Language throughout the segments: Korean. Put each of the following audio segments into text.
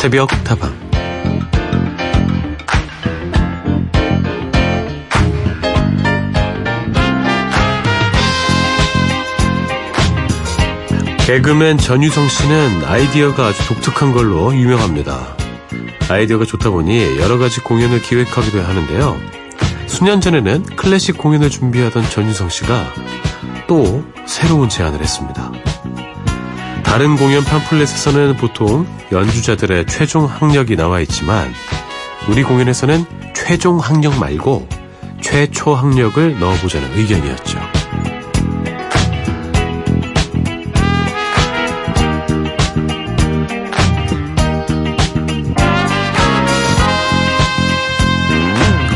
새벽 타방 개그맨 전유성 씨는 아이디어가 아주 독특한 걸로 유명합니다. 아이디어가 좋다 보니 여러 가지 공연을 기획하기도 하는데요. 수년 전에는 클래식 공연을 준비하던 전유성 씨가 또 새로운 제안을 했습니다. 다른 공연 팜플렛에서는 보통 연주자들의 최종 학력이 나와 있지만 우리 공연에서는 최종 학력 말고 최초 학력을 넣어보자는 의견이었죠.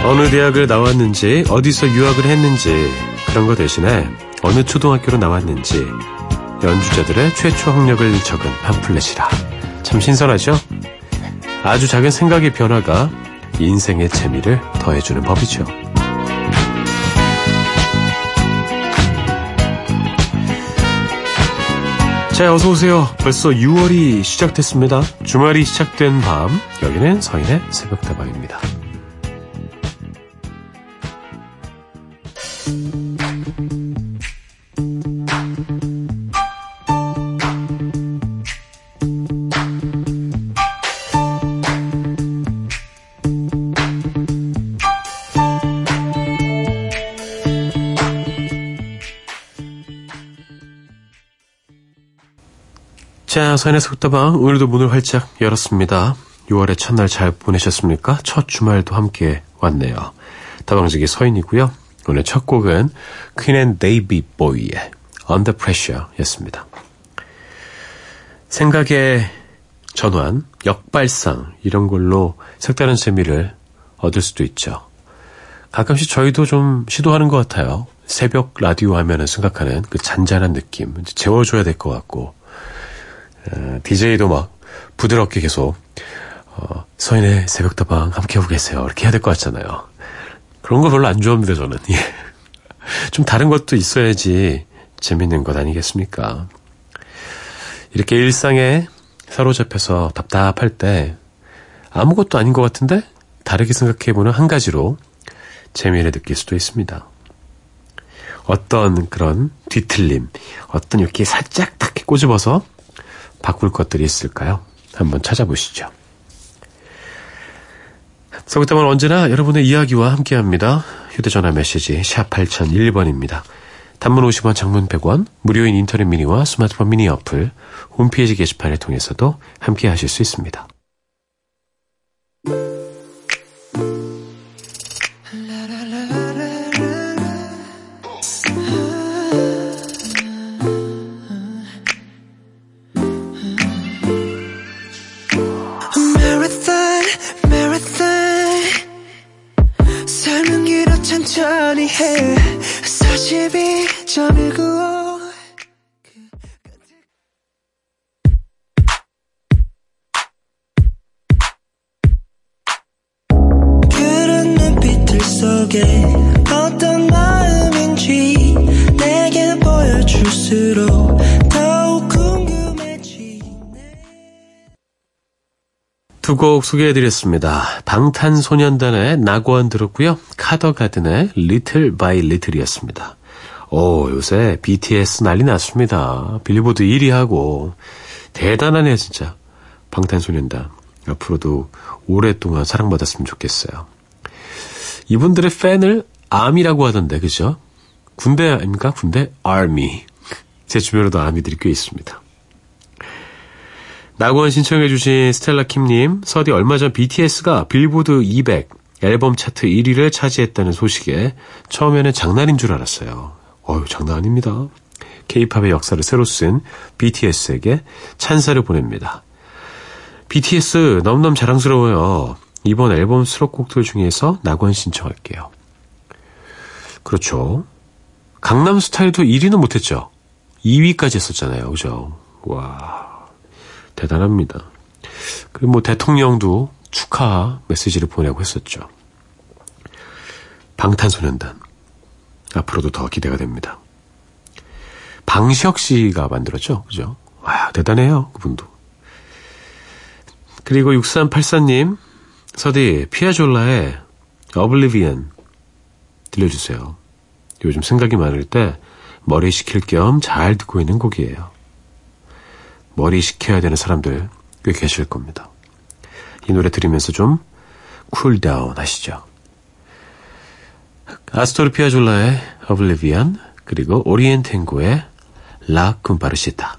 어느 대학을 나왔는지, 어디서 유학을 했는지, 그런 거 대신에 어느 초등학교로 나왔는지, 연주자들의 최초 학력을 적은 팜플렛이라. 참 신선하죠? 아주 작은 생각의 변화가 인생의 재미를 더해주는 법이죠. 자, 어서오세요. 벌써 6월이 시작됐습니다. 주말이 시작된 밤, 여기는 서인의 새벽다방입니다. 자, 서인의 새벽다방 오늘도 문을 활짝 열었습니다. 6월의 첫날 잘 보내셨습니까? 첫 주말도 함께 왔네요. 다방지기 서인이고요. 오늘 첫 곡은 Queen and David Bowie의 Under Pressure 였습니다. 생각의 전환, 역발상 이런 걸로 색다른 재미를 얻을 수도 있죠. 가끔씩 저희도 좀 시도하는 것 같아요. 새벽 라디오 하면은 생각하는 그 잔잔한 느낌 재워줘야 될 것 같고 DJ도 막 부드럽게 계속 어, 서인의 새벽다방 함께하고 계세요. 이렇게 해야 될 것 같잖아요. 그런 거 별로 안 좋아합니다, 저는. 예. 좀 다른 것도 있어야지 재밌는 것 아니겠습니까? 이렇게 일상에 사로잡혀서 답답할 때 아무것도 아닌 것 같은데 다르게 생각해보는 한 가지로 재미를 느낄 수도 있습니다. 어떤 그런 뒤틀림, 어떤 이렇게 살짝 딱 꼬집어서 바꿀 것들이 있을까요? 한번 찾아보시죠. 서구담은 언제나 여러분의 이야기와 함께합니다. 휴대전화 메시지 샵 8001번입니다. 단문 50원, 장문 100원, 무료인 인터넷 미니와 스마트폰 미니 어플, 홈페이지 게시판을 통해서도 함께 하실 수 있습니다. 천천히 해. 42.195. 두 곡 소개해드렸습니다. 방탄소년단의 낙원 들었고요. 카더가든의 Little by Little이었습니다. 오, 요새 BTS 난리 났습니다. 빌보드 1위 하고 대단하네요, 진짜. 방탄소년단. 앞으로도 오랫동안 사랑받았으면 좋겠어요. 이분들의 팬을 아미라고 하던데, 그죠? 군대 아닙니까? 군대? 아미. 제 주변에도 아미들이 꽤 있습니다. 낙원 신청해주신 스텔라 킴님, 서디 얼마 전 BTS가 빌보드 200 앨범 차트 1위를 차지했다는 소식에 처음에는 장난인 줄 알았어요. 어휴, 장난 아닙니다. 케이팝의 역사를 새로 쓴 BTS에게 찬사를 보냅니다. BTS 너무너무 자랑스러워요. 이번 앨범 수록곡들 중에서 낙원 신청할게요. 그렇죠. 강남 스타일도 1위는 못했죠. 2위까지 했었잖아요. 그죠? 와, 대단합니다. 그리고 뭐 대통령도 축하 메시지를 보내고 했었죠. 방탄소년단. 앞으로도 더 기대가 됩니다. 방시혁 씨가 만들었죠. 그죠? 와, 대단해요. 그분도. 그리고 6384님, 서디, 피아졸라의 Oblivion 들려주세요. 요즘 생각이 많을 때 머리 식힐 겸 잘 듣고 있는 곡이에요. 머리 식혀야 되는 사람들 꽤 계실 겁니다. 이 노래 들으면서 좀 cool down 하시죠. 아스토르 피아졸라의 Oblivion 그리고 오리엔탱고의 La Cumparsita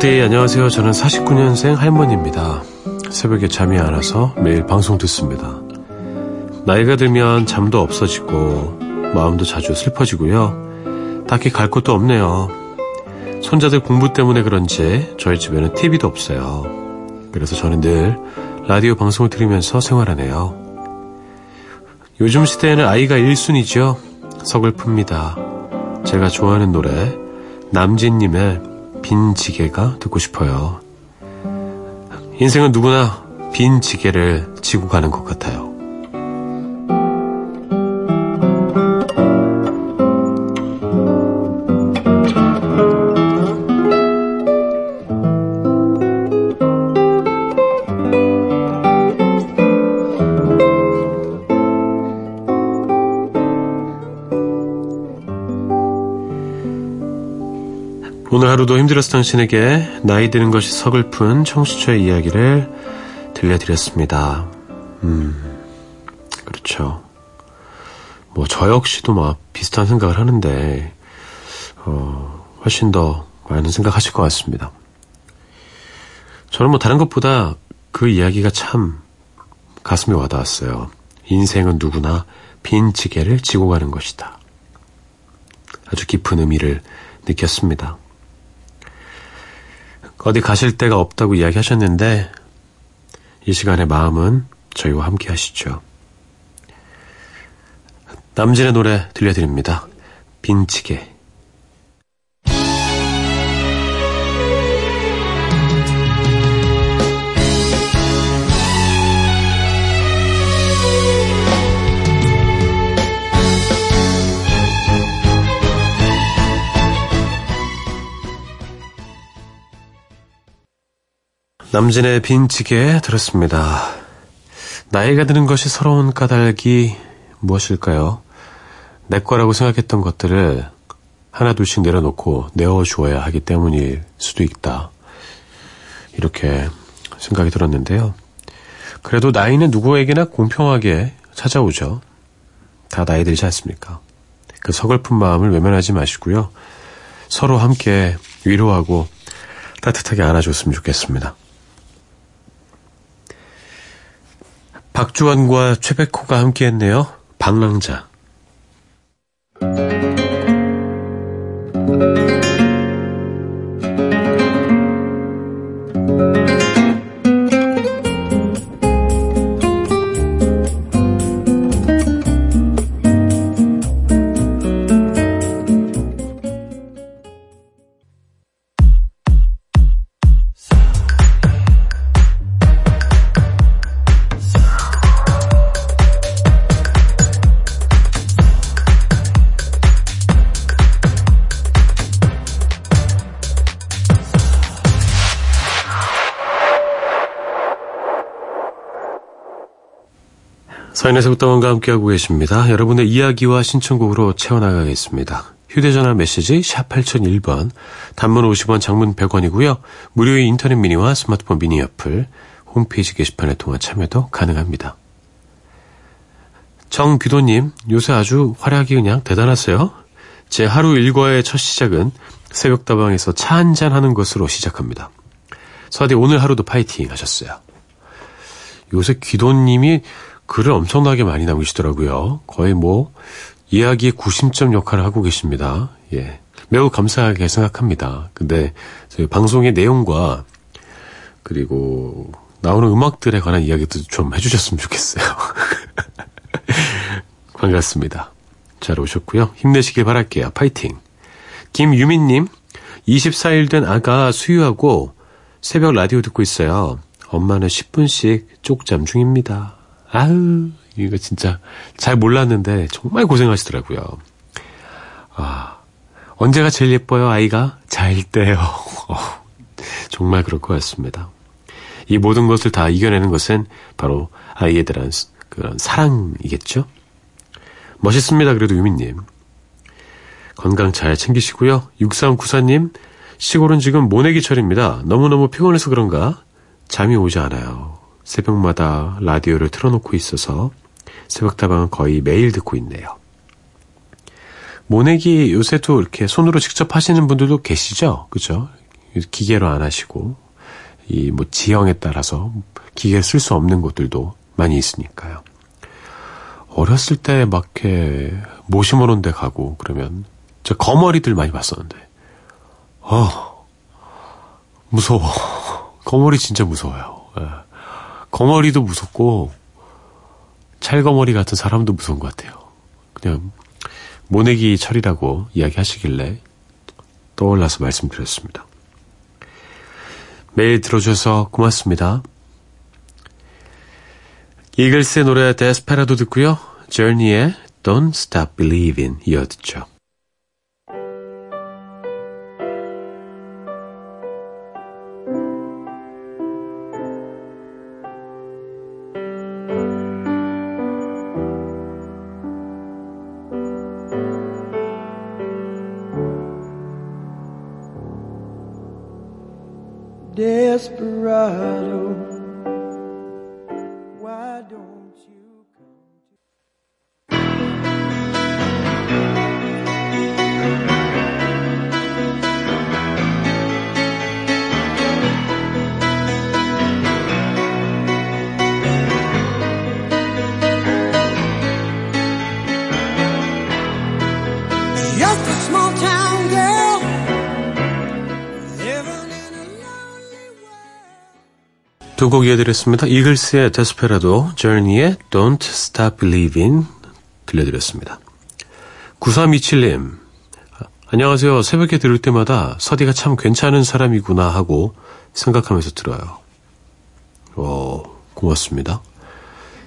서디 안녕하세요. 저는 49년생 할머니입니다. 새벽에 잠이 안 와서 매일 방송 듣습니다. 나이가 들면 잠도 없어지고 마음도 자주 슬퍼지고요. 딱히 갈 곳도 없네요. 손자들 공부 때문에 그런지 저희 집에는 TV도 없어요. 그래서 저는 늘 라디오 방송을 들으면서 생활하네요. 요즘 시대에는 아이가 1순위죠. 서글픕니다. 제가 좋아하는 노래 남진님의 빈 지게가 듣고 싶어요. 인생은 누구나 빈 지게를 지고 가는 것 같아요. 오늘 하루도 힘들었을 당신에게 나이 드는 것이 서글픈 청취자의 이야기를 들려드렸습니다. 음, 그렇죠. 뭐, 저 역시도 막 비슷한 생각을 하는데, 어, 훨씬 더 많은 생각 하실 것 같습니다. 저는 뭐 다른 것보다 그 이야기가 참 가슴에 와닿았어요. 인생은 누구나 빈 지게를 지고 가는 것이다. 아주 깊은 의미를 느꼈습니다. 어디 가실 데가 없다고 이야기하셨는데 이 시간의 마음은 저희와 함께 하시죠. 남진의 노래 들려드립니다. 빈치게 남진의 빈치게 들었습니다. 나이가 드는 것이 서러운 까닭이 무엇일까요? 내 거라고 생각했던 것들을 하나둘씩 내려놓고 내어주어야 하기 때문일 수도 있다. 이렇게 생각이 들었는데요. 그래도 나이는 누구에게나 공평하게 찾아오죠. 다 나이 들지 않습니까? 그 서글픈 마음을 외면하지 마시고요. 서로 함께 위로하고 따뜻하게 안아줬으면 좋겠습니다. 박주환과 최백호가 함께했네요. 방랑자. 서인의 새부터원과 함께하고 계십니다. 여러분의 이야기와 신청곡으로 채워나가겠습니다. 휴대전화 메시지 샵 8001번, 단문 50원, 장문 100원이고요. 무료의 인터넷 미니와 스마트폰 미니 어플, 홈페이지 게시판에 통한 참여도 가능합니다. 정비도님, 요새 아주 활약이 그냥 대단하세요. 제 하루 일과의 첫 시작은 새벽다방에서 차 한잔 하는 것으로 시작합니다. 서디 오늘 하루도 파이팅 하셨어요. 요새 기도님이 글을 엄청나게 많이 남기시더라고요. 거의 뭐 이야기의 구심점 역할을 하고 계십니다. 예. 매우 감사하게 생각합니다. 근데 저희 방송의 내용과 그리고 나오는 음악들에 관한 이야기도 좀 해주셨으면 좋겠어요. 반갑습니다. 잘 오셨고요. 힘내시길 바랄게요. 파이팅. 김유민님, 24일 된 아가 수유하고 새벽 라디오 듣고 있어요. 엄마는 10분씩 쪽잠 중입니다. 아유, 이거 진짜 잘 몰랐는데 정말 고생하시더라고요. 아, 언제가 제일 예뻐요, 아이가? 잘 때요. 어, 정말 그럴 것 같습니다. 이 모든 것을 다 이겨내는 것은 바로 아이에 대한 그런 사랑이겠죠? 멋있습니다, 그래도 유민님. 건강 잘 챙기시고요. 6394님, 시골은 지금 모내기철입니다. 너무너무 피곤해서 그런가 잠이 오지 않아요. 새벽마다 라디오를 틀어놓고 있어서 새벽다방은 거의 매일 듣고 있네요. 모내기 요새도 이렇게 손으로 직접 하시는 분들도 계시죠? 그죠? 기계로 안 하시고, 이 뭐 지형에 따라서 기계를 쓸수 없는 곳들도 많이 있으니까요. 어렸을 때 막 이렇게 모시모는 데 가고 그러면 저 거머리들 많이 봤었는데, 어, 무서워. 거머리 진짜 무서워요. 예. 거머리도 무섭고 찰거머리 같은 사람도 무서운 것 같아요. 그냥 모내기 철이라고 이야기하시길래 떠올라서 말씀드렸습니다. 매일 들어주셔서 고맙습니다. 이글스의 노래 데스페라도 듣고요. Journey의 Don't Stop Believing 이어 듣죠. 두 곡 이어드렸습니다. 이글스의 데스페라도, Journey의 Don't Stop Believing 들려드렸습니다. 9327님, 안녕하세요. 새벽에 들을 때마다 서디가 참 괜찮은 사람이구나 하고 생각하면서 들어요. 어, 고맙습니다.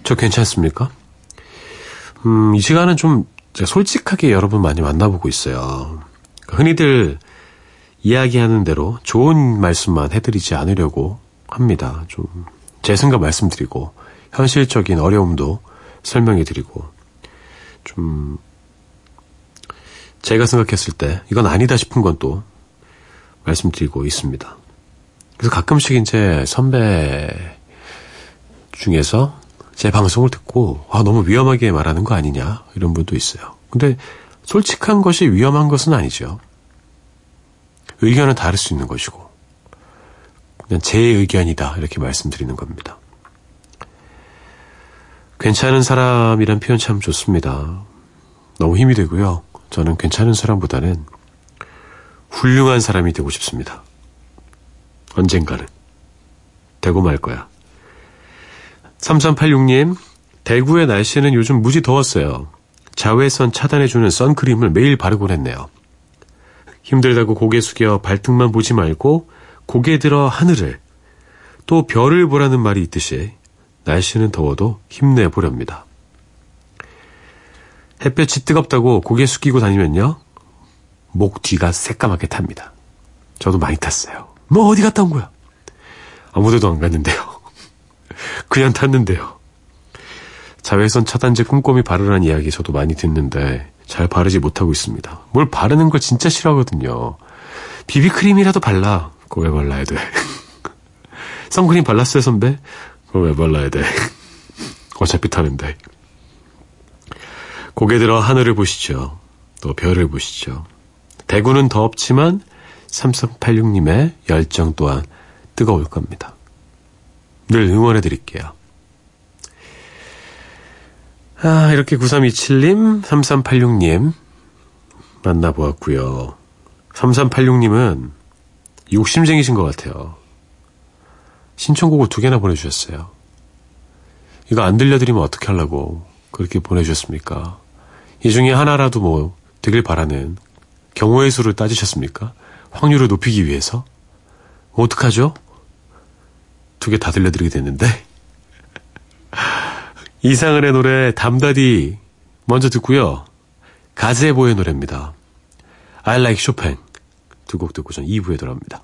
저 괜찮습니까? 음, 이 시간은 좀 솔직하게 여러분 많이 만나보고 있어요. 흔히들 이야기하는 대로 좋은 말씀만 해드리지 않으려고 합니다. 좀 제 생각 말씀드리고 현실적인 어려움도 설명해드리고 좀 제가 생각했을 때 이건 아니다 싶은 건 또 말씀드리고 있습니다. 그래서 가끔씩 이제 선배 중에서 제 방송을 듣고 아 너무 위험하게 말하는 거 아니냐 이런 분도 있어요. 근데 솔직한 것이 위험한 것은 아니죠. 의견은 다를 수 있는 것이고 그냥 제 의견이다 이렇게 말씀드리는 겁니다. 괜찮은 사람이란 표현 참 좋습니다. 너무 힘이 되고요. 저는 괜찮은 사람보다는 훌륭한 사람이 되고 싶습니다. 언젠가는. 되고 말 거야. 3386님, 대구의 날씨는 요즘 무지 더웠어요. 자외선 차단해주는 선크림을 매일 바르곤 했네요. 힘들다고 고개 숙여 발등만 보지 말고 고개 들어 하늘을 또 별을 보라는 말이 있듯이 날씨는 더워도 힘내보렵니다. 햇볕이 뜨겁다고 고개 숙이고 다니면요. 목 뒤가 새까맣게 탑니다. 저도 많이 탔어요. 너 어디 갔다 온 거야? 아무데도 안 갔는데요. 그냥 탔는데요. 자외선 차단제 꼼꼼히 바르라는 이야기 저도 많이 듣는데 잘 바르지 못하고 있습니다. 뭘 바르는 걸 진짜 싫어하거든요. 비비크림이라도 발라. 그거 왜 발라야 돼? 선크림 발랐어요, 선배? 그거 왜 발라야 돼? 어차피 타는데. 고개 들어 하늘을 보시죠. 또 별을 보시죠. 대구는 덥지만 3386님의 열정 또한 뜨거울 겁니다. 늘 응원해 드릴게요. 아, 이렇게 9327님, 3386님 만나보았고요. 3386님은 욕심쟁이신 것 같아요. 신청곡을 두 개나 보내주셨어요. 이거 안 들려드리면 어떻게 하려고 그렇게 보내주셨습니까? 이 중에 하나라도 뭐 되길 바라는 경우의 수를 따지셨습니까? 확률을 높이기 위해서? 뭐 어떡하죠? 두 개 다 들려드리게 됐는데. 이상은의 노래 담다디 먼저 듣고요. 가제보의 노래입니다. I like Chopin 두 곡 듣고 전 2부에 돌아옵니다.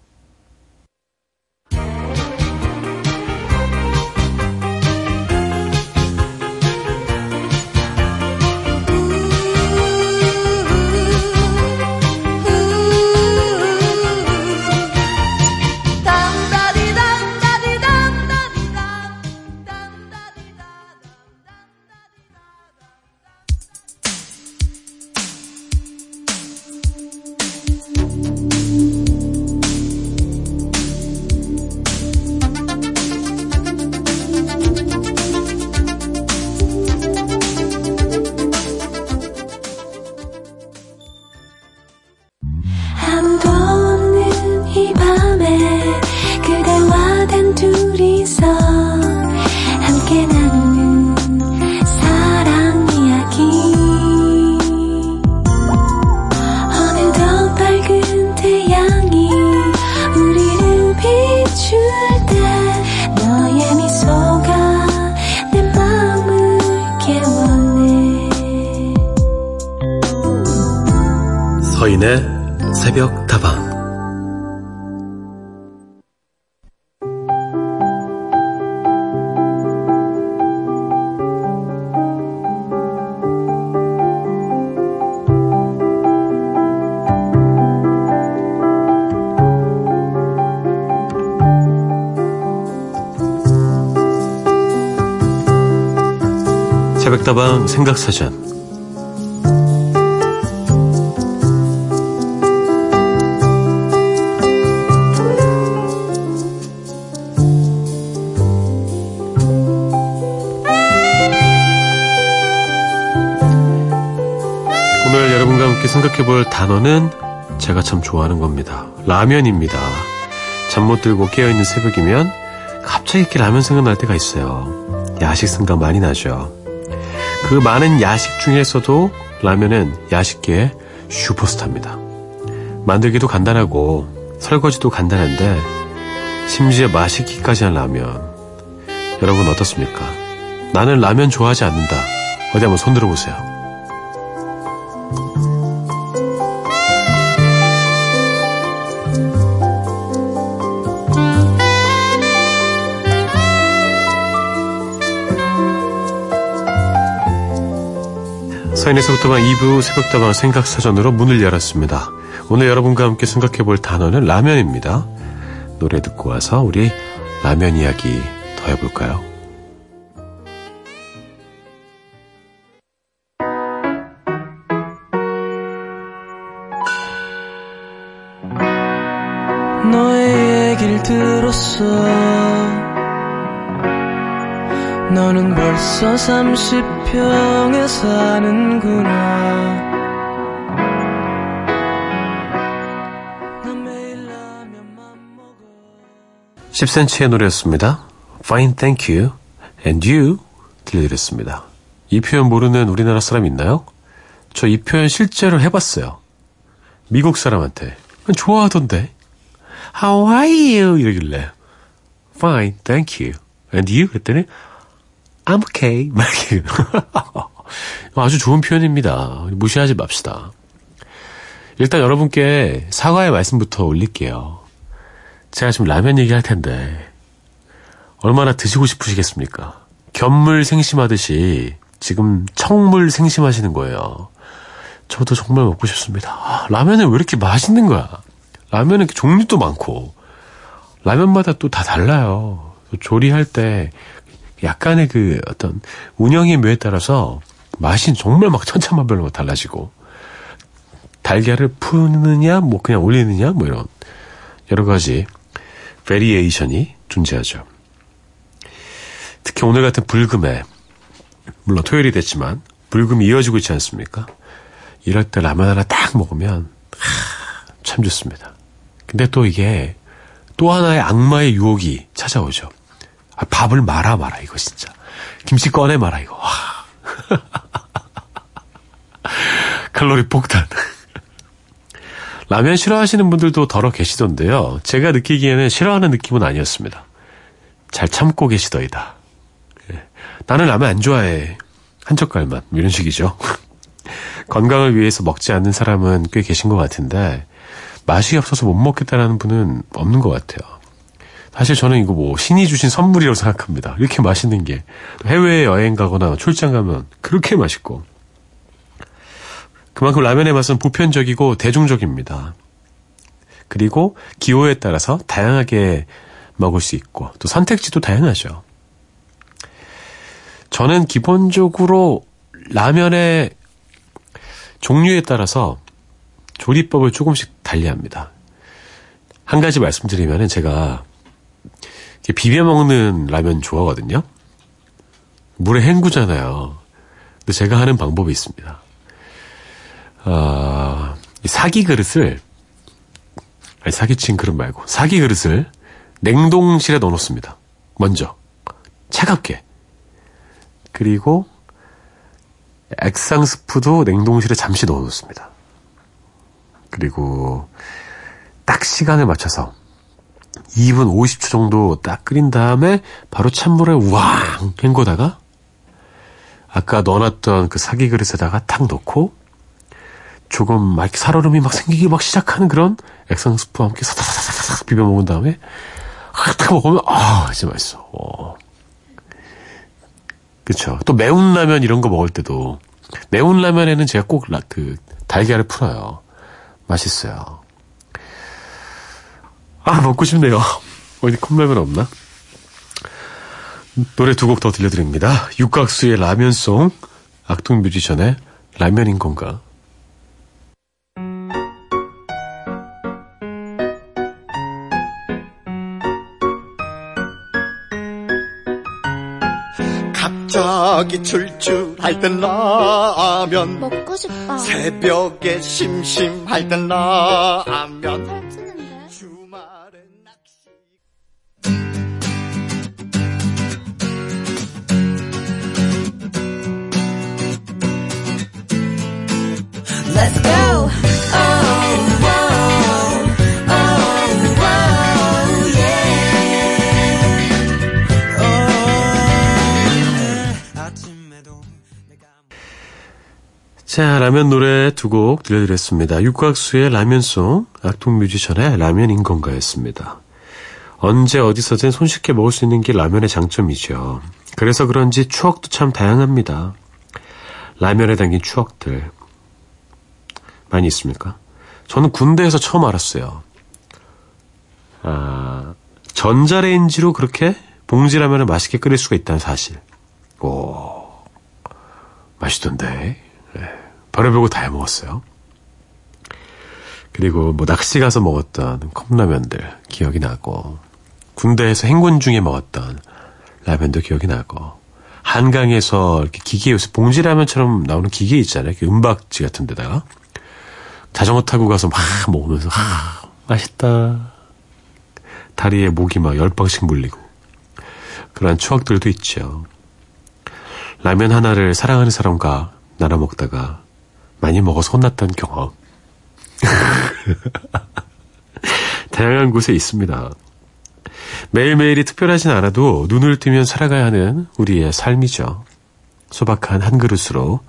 새벽 다방 생각사전 오늘 여러분과 함께 생각해 볼 단어는 제가 참 좋아하는 겁니다. 라면입니다. 잠 못 들고 깨어있는 새벽이면 갑자기 이렇게 라면 생각날 때가 있어요. 야식 생각 많이 나죠. 그 많은 야식 중에서도 라면은 야식계의 슈퍼스타입니다. 만들기도 간단하고 설거지도 간단한데 심지어 맛있기까지 한 라면. 여러분 어떻습니까? 나는 라면 좋아하지 않는다. 어디 한번 손 들어보세요. 서인에서부터만 2부 새벽다방 생각사전으로 문을 열었습니다. 오늘 여러분과 함께 생각해 볼 단어는 라면입니다. 노래 듣고 와서 우리 라면 이야기 더 해볼까요? 너는 벌써 30평에 사는구나 난 매일 라면만 먹어 10cm의 노래였습니다. Fine, thank you. And you 들려드렸습니다. 이 표현 모르는 우리나라 사람 있나요? 저 이 표현 실제로 해봤어요. 미국 사람한테. 좋아하던데. How are you? 이러길래. Fine, thank you. And you? 그랬더니 I'm okay. 막 이렇게. 아주 좋은 표현입니다. 무시하지 맙시다. 일단 여러분께 사과의 말씀부터 올릴게요. 제가 지금 라면 얘기할 텐데 얼마나 드시고 싶으시겠습니까? 견물 생심하듯이 지금 청물 생심하시는 거예요. 저도 정말 먹고 싶습니다. 아, 라면은 왜 이렇게 맛있는 거야? 라면은 종류도 많고, 라면마다 또 다 달라요. 또 조리할 때 약간의 그 어떤 운영의 묘에 따라서 맛이 정말 막 천차만별로 달라지고, 달걀을 푸느냐, 뭐 그냥 올리느냐, 뭐 이런 여러 가지 variation이 존재하죠. 특히 오늘 같은 불금에, 물론 토요일이 됐지만, 불금이 이어지고 있지 않습니까? 이럴 때 라면 하나 딱 먹으면, 하, 참 좋습니다. 근데 또 이게, 또 하나의 악마의 유혹이 찾아오죠. 아, 밥을 말아 말아, 이거 진짜. 김치 꺼내 말아, 이거. 와. 칼로리 폭탄. 라면 싫어하시는 분들도 더러 계시던데요. 제가 느끼기에는 싫어하는 느낌은 아니었습니다. 잘 참고 계시더이다. 예. 나는 라면 안 좋아해. 한 젓갈만. 이런 식이죠. 건강을 위해서 먹지 않는 사람은 꽤 계신 것 같은데, 맛이 없어서 못 먹겠다라는 분은 없는 것 같아요. 사실 저는 이거 뭐 신이 주신 선물이라고 생각합니다. 이렇게 맛있는 게 해외에 여행 가거나 출장 가면 그렇게 맛있고 그만큼 라면의 맛은 보편적이고 대중적입니다. 그리고 기호에 따라서 다양하게 먹을 수 있고 또 선택지도 다양하죠. 저는 기본적으로 라면의 종류에 따라서 조리법을 조금씩 달리합니다. 한 가지 말씀드리면은 제가 비벼 먹는 라면 좋아하거든요. 물에 헹구잖아요. 근데 제가 하는 방법이 있습니다. 어, 이 사기 그릇을 아니 사기친 그릇 말고 사기 그릇을 냉동실에 넣어놓습니다. 먼저 차갑게 그리고 액상 스프도 냉동실에 잠시 넣어놓습니다. 그리고 딱 시간을 맞춰서 2분 50초 정도 딱 끓인 다음에 바로 찬물에 우왕 헹궈다가 아까 넣어놨던 그 사기 그릇에다가 탁 넣고 조금 막 살얼음이 막 생기기 막 시작하는 그런 액상 스프와 함께 사사사사삭 비벼 먹은 다음에 딱 먹으면 아 진짜 맛있어. 어. 그쵸. 또 매운 라면 이런 거 먹을 때도 매운 라면에는 제가 꼭 그 달걀을 풀어요. 맛있어요. 아 먹고 싶네요. 어디 컵라면 없나? 노래 두 곡 더 들려드립니다. 육각수의 라면송, 악동 뮤지션의 라면인 건가? 갑자기 출출할 땐 라면 먹고 싶다. 새벽에 심심할 땐 라면 자, 라면 노래 두 곡 들려드렸습니다. 육각수의 라면송, 악동 뮤지션의 라면인 건가였습니다. 언제 어디서든 손쉽게 먹을 수 있는 게 라면의 장점이죠. 그래서 그런지 추억도 참 다양합니다. 라면에 담긴 추억들 많이 있습니까? 저는 군대에서 처음 알았어요. 아, 전자레인지로 그렇게 봉지라면을 맛있게 끓일 수가 있다는 사실. 오, 맛있던데. 네, 별의별거 다 해먹었어요. 그리고 뭐 낚시 가서 먹었던 컵라면들 기억이 나고 군대에서 행군 중에 먹었던 라면도 기억이 나고 한강에서 이렇게 기계 요새 봉지라면처럼 나오는 기계 있잖아요. 그 은박지 같은 데다가 자전거 타고 가서 막 먹으면서 아 맛있다. 다리에 목이 막 열 방씩 물리고 그런 추억들도 있죠. 라면 하나를 사랑하는 사람과 나눠 먹다가 많이 먹어서 혼났던 경험. 다양한 곳에 있습니다. 매일매일이 특별하진 않아도 눈을 뜨면 살아가야 하는 우리의 삶이죠. 소박한 한 그릇으로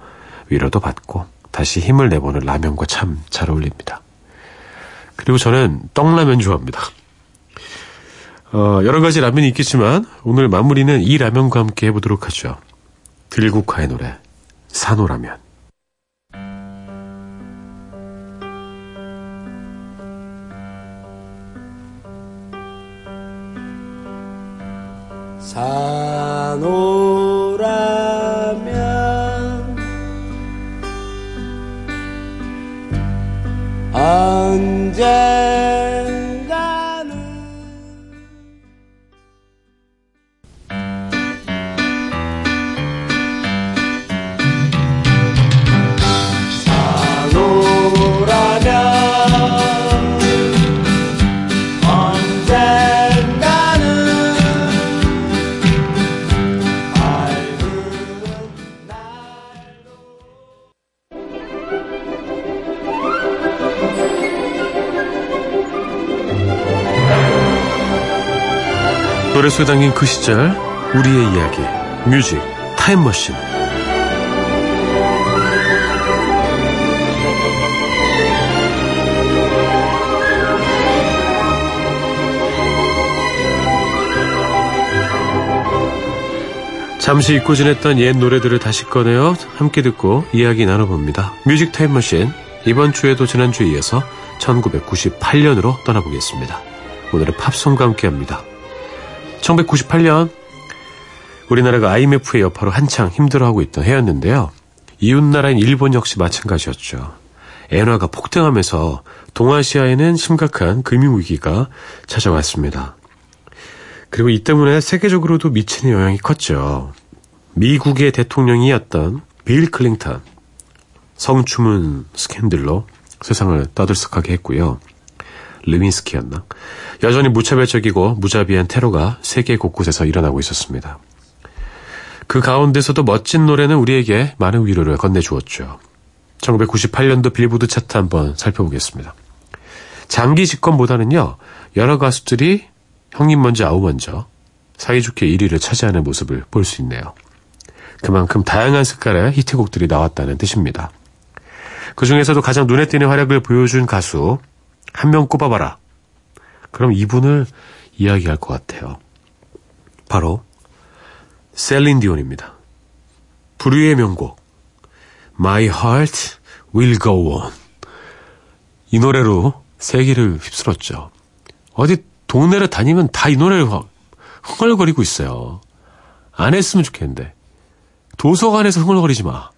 위로도 받고 다시 힘을 내보는 라면과 참 잘 어울립니다. 그리고 저는 떡라면 좋아합니다. 어, 여러 가지 라면이 있겠지만 오늘 마무리는 이 라면과 함께 해보도록 하죠. 들국화의 노래 산호라면. 산호 속에 담긴 그 시절 우리의 이야기 뮤직 타임머신 잠시 잊고 지냈던 옛 노래들을 다시 꺼내어 함께 듣고 이야기 나눠봅니다. 뮤직 타임머신 이번 주에도 지난주에 이어서 1998년으로 떠나보겠습니다. 오늘은 팝송과 함께합니다. 1998년 우리나라가 IMF의 여파로 한창 힘들어하고 있던 해였는데요. 이웃나라인 일본 역시 마찬가지였죠. 엔화가 폭등하면서 동아시아에는 심각한 금융위기가 찾아왔습니다. 그리고 이 때문에 세계적으로도 미치는 영향이 컸죠. 미국의 대통령이었던 빌 클링턴 성추문 스캔들로 세상을 떠들썩하게 했고요. 르민스키였나? 여전히 무차별적이고 무자비한 테러가 세계 곳곳에서 일어나고 있었습니다. 그 가운데서도 멋진 노래는 우리에게 많은 위로를 건네주었죠. 1998년도 빌보드 차트 한번 살펴보겠습니다. 장기 집권보다는요, 여러 가수들이 형님 먼저 아우 먼저 사이좋게 1위를 차지하는 모습을 볼 수 있네요. 그만큼 다양한 색깔의 히트곡들이 나왔다는 뜻입니다. 그 중에서도 가장 눈에 띄는 활약을 보여준 가수 한 명 꼽아봐라. 그럼 이분을 이야기할 것 같아요. 바로 셀린 디온입니다. 불후의 명곡 My Heart Will Go On 이 노래로 세계를 휩쓸었죠. 어디 동네를 다니면 다 이 노래를 흥얼거리고 있어요. 안 했으면 좋겠는데 도서관에서 흥얼거리지 마.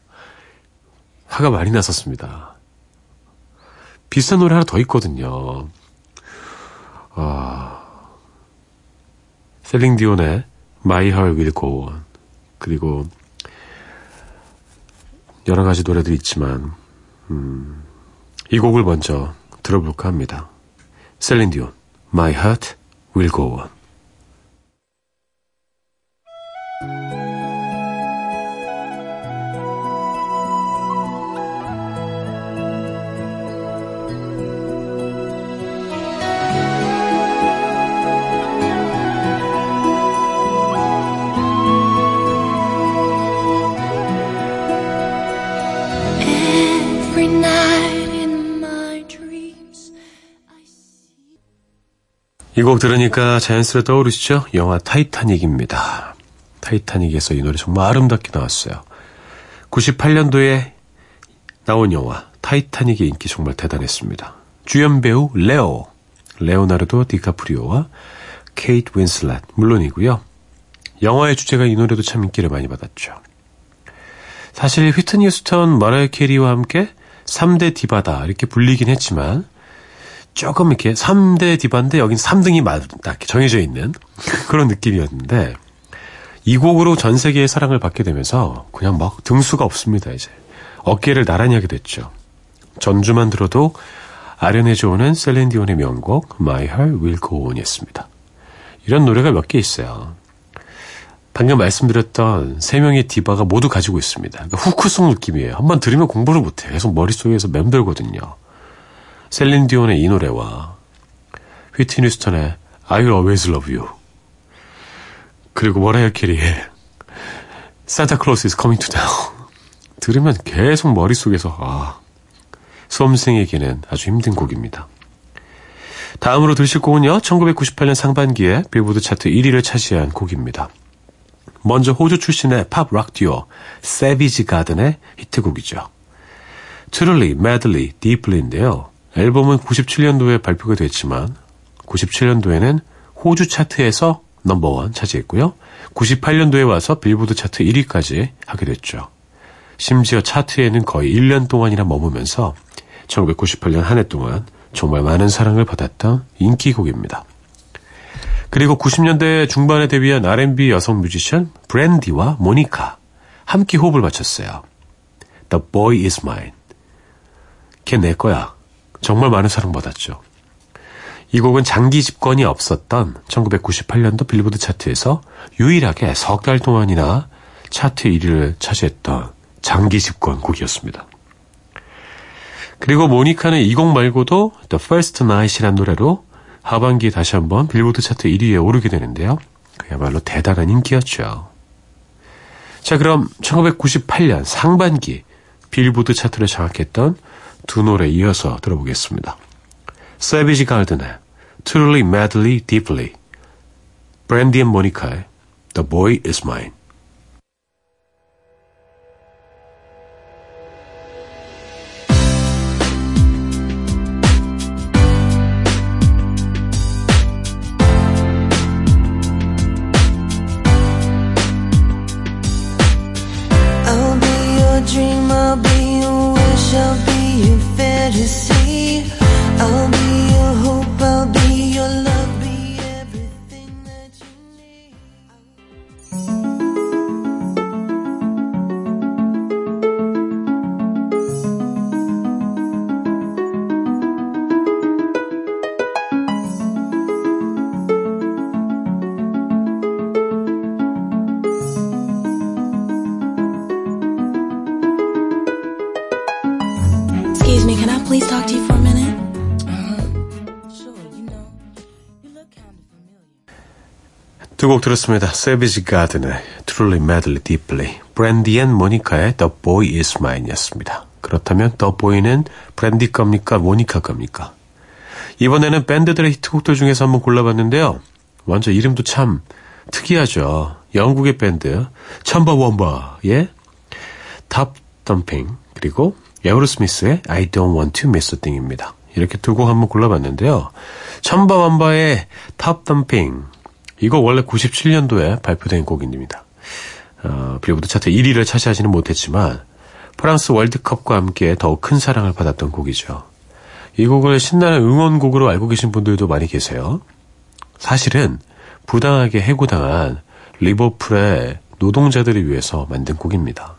화가 많이 났었습니다. 비슷한 노래 하나 더 있거든요. 아, 셀링 디온의 My Heart Will Go On 그리고 여러 가지 노래들이 있지만 음, 이 곡을 먼저 들어볼까 합니다. 셀린 디온 My Heart Will Go On 이곡 들으니까 자연스레 떠오르시죠? 영화 타이타닉입니다. 타이타닉에서 이 노래 정말 아름답게 나왔어요. 98년도에 나온 영화 타이타닉의 인기 정말 대단했습니다. 주연 배우 레오, 레오나르도 디카프리오와 케이트 윈슬렛 물론이고요. 영화의 주제가 이 노래도 참 인기를 많이 받았죠. 사실 휘트니 휴스턴, 머라이어 캐리와 함께 3대 디바다 이렇게 불리긴 했지만 조금 이렇게 3대 디바인데 여긴 3등이 맞다 이렇게 정해져 있는 그런 느낌이었는데 이 곡으로 전 세계의 사랑을 받게 되면서 그냥 막 등수가 없습니다 이제 어깨를 나란히 하게 됐죠. 전주만 들어도 아련해져 오는 셀렌디온의 명곡 My Heart Will Go On이었습니다. 이런 노래가 몇 개 있어요. 방금 말씀드렸던 세 명의 디바가 모두 가지고 있습니다. 그러니까 후크송 느낌이에요. 한번 들으면 공부를 못해요. 계속 머릿속에서 맴돌거든요. 셀린 디온의 이 노래와 휘트니 휴스턴의 I Will Always Love You 그리고 머라이어 캐리의 Santa Claus is Coming to Town 들으면 계속 머릿속에서 아 수험생에게는 아주 힘든 곡입니다. 다음으로 들으실 곡은요. 1998년 상반기에 빌보드 차트 1위를 차지한 곡입니다. 먼저 호주 출신의 팝 락 듀오 세비지 가든의 히트곡이죠. Truly, Madly, Deeply인데요. 앨범은 97년도에 발표가 됐지만 97년도에는 호주 차트에서 넘버원 차지했고요. 98년도에 와서 빌보드 차트 1위까지 하게 됐죠. 심지어 차트에는 거의 1년 동안이나 머무면서 1998년 한 해 동안 정말 많은 사랑을 받았던 인기곡입니다. 그리고 90년대 중반에 데뷔한 R&B 여성 뮤지션 브랜디와 모니카 함께 호흡을 맞췄어요. The Boy Is Mine. 걔 내 거야. 정말 많은 사랑받았죠. 이 곡은 장기 집권이 없었던 1998년도 빌보드 차트에서 유일하게 석 달 동안이나 차트 1위를 차지했던 장기 집권 곡이었습니다. 그리고 모니카는 이 곡 말고도 The First Night이라는 노래로 하반기에 다시 한번 빌보드 차트 1위에 오르게 되는데요. 그야말로 대단한 인기였죠. 자, 그럼 1998년 상반기 빌보드 차트를 장악했던 두 노래 이어서 들어보겠습니다. Savage Garden의 Truly, Madly, Deeply Brandy and Monica의 The Boy Is Mine please talk to you for a minute? 두 곡 들었습니다. Savage Garden의 Truly, Madly, Deeply Brandy and Monica의 The Boy Is Mine 였습니다. 그렇다면 The Boy는 브랜디 겁니까? 모니카 겁니까? 이번에는 밴드들의 히트곡들 중에서 한번 골라봤는데요. 먼저 이름도 참 특이하죠. 영국의 밴드 첨바원바의 Tubthumping 그리고 에어로스미스의 I Don't Want to Miss a Thing입니다. 이렇게 두 곡 한번 골라봤는데요. 첨바왐바의 Tubthumping 이거 원래 97년도에 발표된 곡입니다. 어, 빌보드 차트 1위를 차지하지는 못했지만 프랑스 월드컵과 함께 더욱 큰 사랑을 받았던 곡이죠. 이 곡을 신나는 응원곡으로 알고 계신 분들도 많이 계세요. 사실은 부당하게 해고당한 리버풀의 노동자들을 위해서 만든 곡입니다.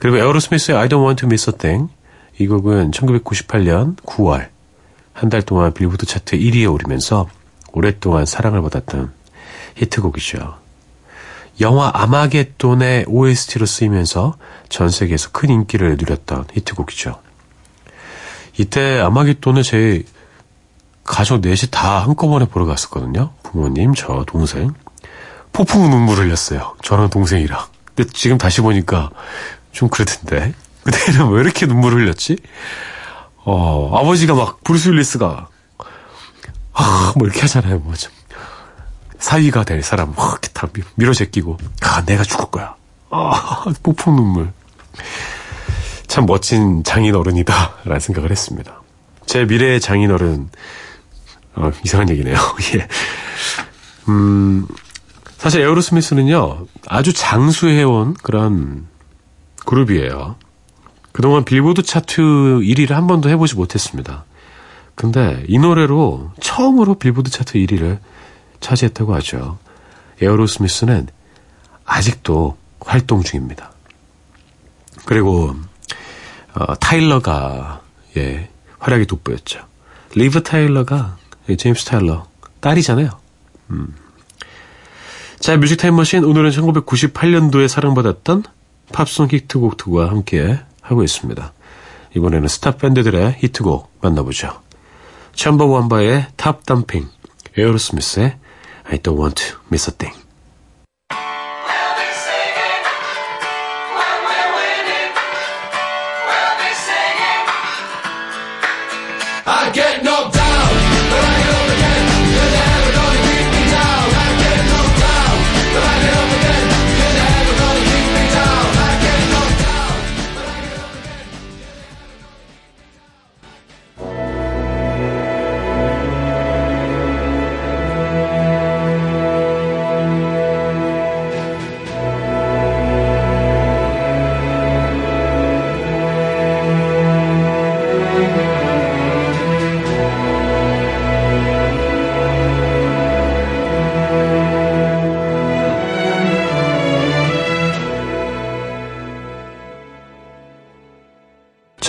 그리고 에어로스미스의 I Don't Want to Miss a Thing 이 곡은 1998년 9월 한 달 동안 빌보드 차트 1위에 오르면서 오랫동안 사랑을 받았던 히트곡이죠. 영화 아마겟돈의 OST로 쓰이면서 전 세계에서 큰 인기를 누렸던 히트곡이죠. 이때 아마겟돈을 제 가족 넷이 다 한꺼번에 보러 갔었거든요. 부모님, 저, 동생. 폭풍 눈물 흘렸어요. 저랑 동생이랑. 근데 지금 다시 보니까 좀 그랬던데. 그때는 왜 이렇게 눈물 흘렸지? 어, 아버지가 막 브루스 윌리스가 아, 뭐 이렇게 하잖아요. 뭐 좀. 사위가 될 사람 막 이렇게 다 밀- 밀어 제끼고 아, 내가 죽을 거야. 아, 폭풍 눈물. 참 멋진 장인 어른이다 라는 생각을 했습니다. 제 미래의 장인 어른 어, 이상한 얘기네요. 예. 음, 사실 에어로스미스는요, 아주 장수해온 그런 그룹이에요. 그동안 빌보드 차트 1위를 한 번도 해보지 못했습니다. 근데 이 노래로 처음으로 빌보드 차트 1위를 차지했다고 하죠. 에어로스미스는 아직도 활동 중입니다. 그리고 어, 타일러가 예, 활약이 돋보였죠. 리브 타일러가 예, 제임스 타일러 딸이잖아요. 음. 자, 뮤직 타임머신 오늘은 1998년도에 사랑받았던 팝송 히트곡들과 함께 하고 있습니다. 이번에는 스타 밴드들의 히트곡 만나보죠. 첨바왐바의 Tubthumping, 에어로스미스의 I don't want to miss a thing.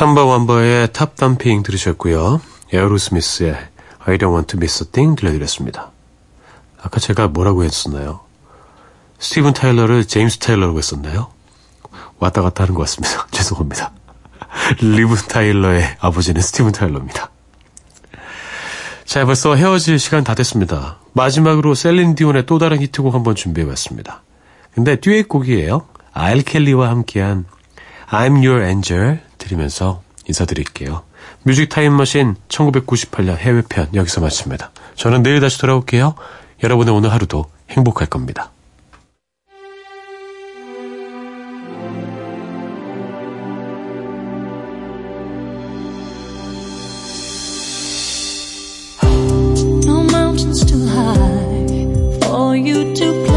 첨바왐바의 Tubthumping 들으셨고요. 에어로스미스의 I don't want to miss a thing 들려드렸습니다. 아까 제가 뭐라고 했었나요? 스티븐 타일러를 제임스 타일러라고 했었나요? 왔다 갔다 하는 것 같습니다. 죄송합니다. 리브 타일러의 아버지는 스티븐 타일러입니다. 자, 벌써 헤어질 시간 다 됐습니다. 마지막으로 셀린 디온의 또 다른 히트곡 한번 준비해봤습니다. 근데 듀엣 곡이에요. 아일 켈리와 함께한 I'm Your Angel 들으면서 인사드릴게요. 뮤직 타임머신 1998년 해외편 여기서 마칩니다. 저는 내일 다시 돌아올게요. 여러분의 오늘 하루도 행복할 겁니다. You to climb.